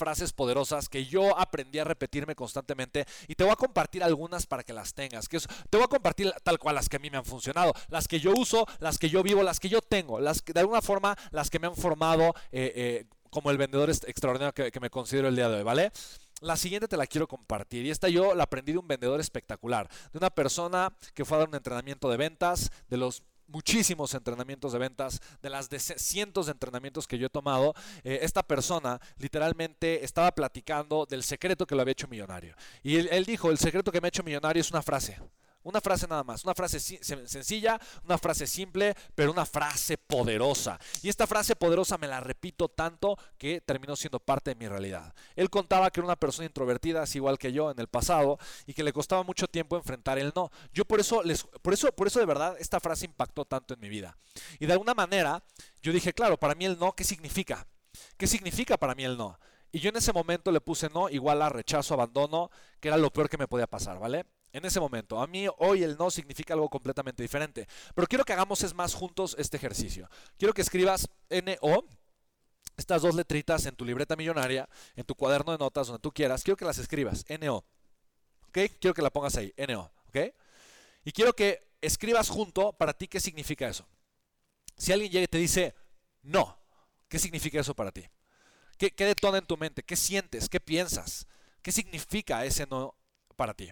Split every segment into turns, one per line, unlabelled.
frases poderosas que yo aprendí a repetirme constantemente y te voy a compartir algunas para que las tengas. Que te voy a compartir tal cual las que a mí me han funcionado, las que yo uso, las que yo vivo, las que yo tengo, las que de alguna forma las que me han formado eh, eh, como el vendedor extraordinario que, que me considero el día de hoy, ¿vale? La siguiente te la quiero compartir y esta yo la aprendí de un vendedor espectacular, de una persona que fue a dar un entrenamiento de ventas, de los muchísimos entrenamientos de ventas, de las de cientos de entrenamientos que yo he tomado, eh, esta persona literalmente estaba platicando del secreto que lo había hecho millonario. Y él dijo, el secreto que me ha hecho millonario es una frase. Una frase nada más, una frase sencilla, una frase simple, pero una frase poderosa. Y esta frase poderosa me la repito tanto que terminó siendo parte de mi realidad. Él contaba que era una persona introvertida, así igual que yo en el pasado, y que le costaba mucho tiempo enfrentar el no. Yo por eso, les, por eso, por eso de verdad esta frase impactó tanto en mi vida. Y de alguna manera yo dije, claro, para mí el no, ¿qué significa? ¿Qué significa para mí el no? Y yo en ese momento le puse no igual a rechazo, abandono, que era lo peor que me podía pasar, ¿vale? En ese momento. A mí hoy el no significa algo completamente diferente. Pero quiero que hagamos es más juntos este ejercicio. Quiero que escribas NO, estas dos letritas en tu libreta millonaria, en tu cuaderno de notas, donde tú quieras. Quiero que las escribas. NO. ¿Ok? Quiero que la pongas ahí. NO. ¿Ok? Y quiero que escribas junto para ti qué significa eso. Si alguien llega y te dice no, ¿qué significa eso para ti? ¿Qué, qué detona en tu mente? ¿Qué sientes? ¿Qué piensas? ¿Qué significa ese no para ti?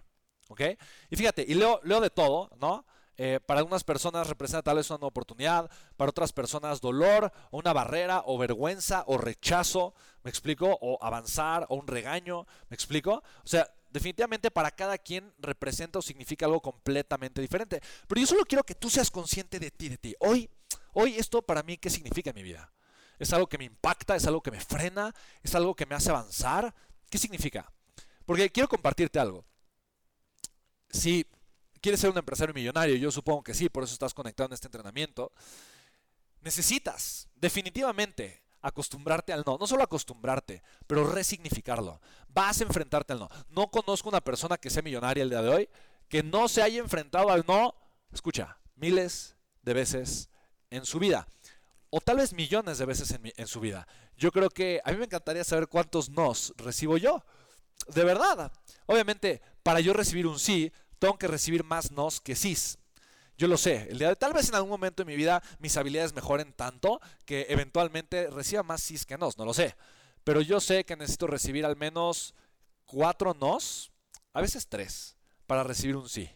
¿Ok? Y fíjate, y leo, leo de todo, ¿no? Eh, para algunas personas representa tal vez una oportunidad, para otras personas dolor, o una barrera, o vergüenza, o rechazo, ¿me explico? O avanzar, o un regaño, ¿me explico? O sea, definitivamente para cada quien representa o significa algo completamente diferente. Pero yo solo quiero que tú seas consciente de ti, de ti. Hoy, hoy esto para mí, ¿qué significa en mi vida? ¿Es algo que me impacta? ¿Es algo que me frena? ¿Es algo que me hace avanzar? ¿Qué significa? Porque quiero compartirte algo si quieres ser un empresario millonario, yo supongo que sí, por eso estás conectado en este entrenamiento, necesitas definitivamente acostumbrarte al no. No solo acostumbrarte, pero resignificarlo. Vas a enfrentarte al no. No conozco una persona que sea millonaria el día de hoy que no se haya enfrentado al no, escucha, miles de veces en su vida. O tal vez millones de veces en, su vida. Yo creo que a mí me encantaría saber cuántos nos recibo yo. De verdad. Obviamente, para yo recibir un sí, tengo que recibir más nos que sís. Yo lo sé, tal vez en algún momento de mi vida mis habilidades mejoren tanto que eventualmente reciba más sís que nos, no lo sé. Pero yo sé que necesito recibir al menos cuatro nos, a veces tres, para recibir un sí.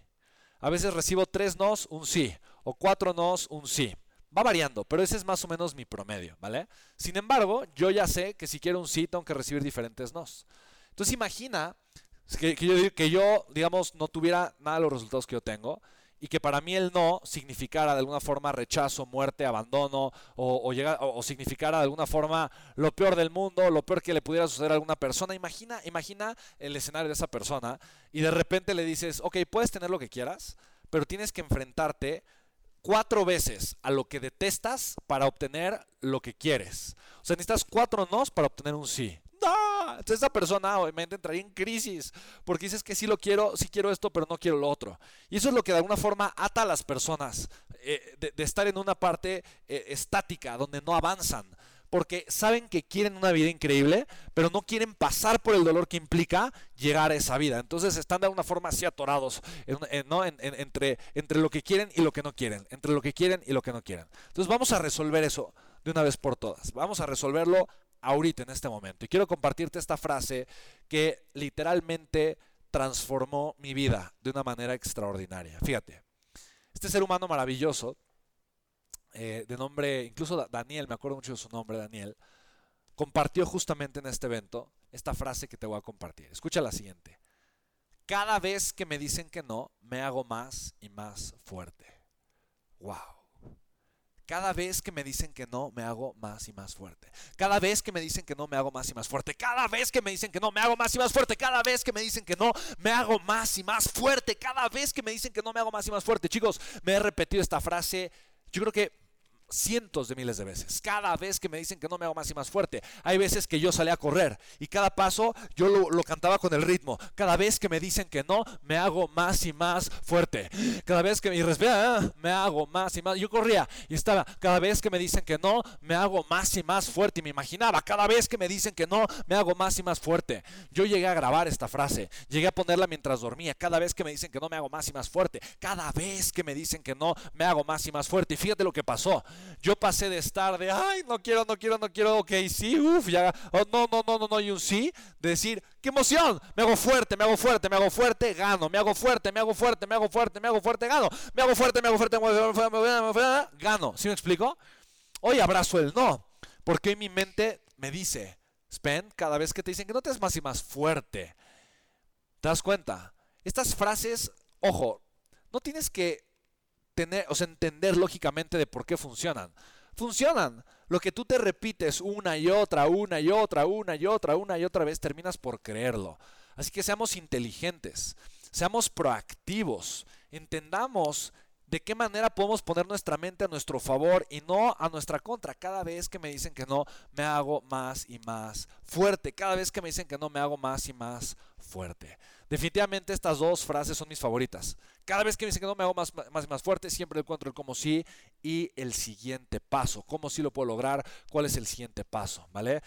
A veces recibo tres nos, un sí, o cuatro nos, un sí. Va variando, pero ese es más o menos mi promedio, ¿vale? Sin embargo, yo ya sé que si quiero un sí, tengo que recibir diferentes nos. Entonces imagina que, yo, que yo, digamos, no tuviera nada de los resultados que yo tengo y que para mí el no significara de alguna forma rechazo, muerte, abandono o, o, o, significara de alguna forma lo peor del mundo, lo peor que le pudiera suceder a alguna persona. Imagina, imagina el escenario de esa persona y de repente le dices, ok, puedes tener lo que quieras, pero tienes que enfrentarte cuatro veces a lo que detestas para obtener lo que quieres. O sea, necesitas cuatro nos para obtener un sí. Entonces esa persona obviamente entraría en crisis porque dices que sí lo quiero, sí quiero esto, pero no quiero lo otro. Y eso es lo que de alguna forma ata a las personas eh, de, estar en una parte eh, estática donde no avanzan. Porque saben que quieren una vida increíble, pero no quieren pasar por el dolor que implica llegar a esa vida. Entonces están de alguna forma así atorados ¿no? entre lo que quieren y lo que no quieren. Entre lo que quieren y lo que no quieren. Entonces vamos a resolver eso de una vez por todas. Vamos a resolverlo ahorita, en este momento. Y quiero compartirte esta frase que literalmente transformó mi vida de una manera extraordinaria. Fíjate, este ser humano maravilloso, eh, de nombre, incluso Daniel, me acuerdo mucho de su nombre, Daniel, compartió justamente en este evento esta frase que te voy a compartir. Escucha la siguiente. Cada vez que me dicen que no, me hago más y más fuerte. ¡Wow! Cada vez que me dicen que no, me hago más y más fuerte. Cada vez que me dicen que no, me hago más y más fuerte. Cada vez que me dicen que no, me hago más y más fuerte. Cada vez que me dicen que no, me hago más y más fuerte. Cada vez que me dicen que no, me hago más y más fuerte. Chicos, me he repetido esta frase, yo creo que cientos de miles de veces. Cada vez que me dicen que no me hago más y más fuerte. Hay veces que yo salía a correr y cada paso yo lo, cantaba con el ritmo. Cada vez que me dicen que no, me hago más y más fuerte. Cada vez que me respira, ah, me hago más y más. Yo corría y estaba. Cada vez que me dicen que no, me hago más y más fuerte. Y me imaginaba, cada vez que me dicen que no, me hago más y más fuerte. Yo llegué a grabar esta frase. Llegué a ponerla mientras dormía. Cada vez que me dicen que no, me hago más y más fuerte. Cada vez que me dicen que no, me hago más y más fuerte. Y fíjate lo que pasó. Yo pasé de estar de, ay, no quiero, no quiero, no quiero, ok, sí, uff, ya, oh, no, no, no, no, no, y un sí, de decir, qué emoción, me hago fuerte, me hago fuerte, me hago fuerte, gano, me hago fuerte, me hago fuerte, me hago fuerte, me hago fuerte, gano, me hago fuerte, me hago fuerte, me hago fuerte, me hago fuerte, gano, ¿sí me explico? Hoy abrazo el no, porque mi mente me dice, Spen, cada vez que te dicen que no te es más y más fuerte, ¿te das cuenta? Estas frases, ojo, no tienes que entender lógicamente de por qué funcionan. Funcionan. Lo que tú te repites una y otra, una y otra, una y otra, una y otra vez, terminas por creerlo. Así que seamos inteligentes, seamos proactivos, entendamos de qué manera podemos poner nuestra mente a nuestro favor y no a nuestra contra. Cada vez que me dicen que no, me hago más y más fuerte. Cada vez que me dicen que no, me hago más y más fuerte. Definitivamente estas dos frases son mis favoritas. Cada vez que me dicen que no me hago más, más más fuerte, siempre encuentro el cómo sí y el siguiente paso. Cómo sí lo puedo lograr, cuál es el siguiente paso, ¿vale?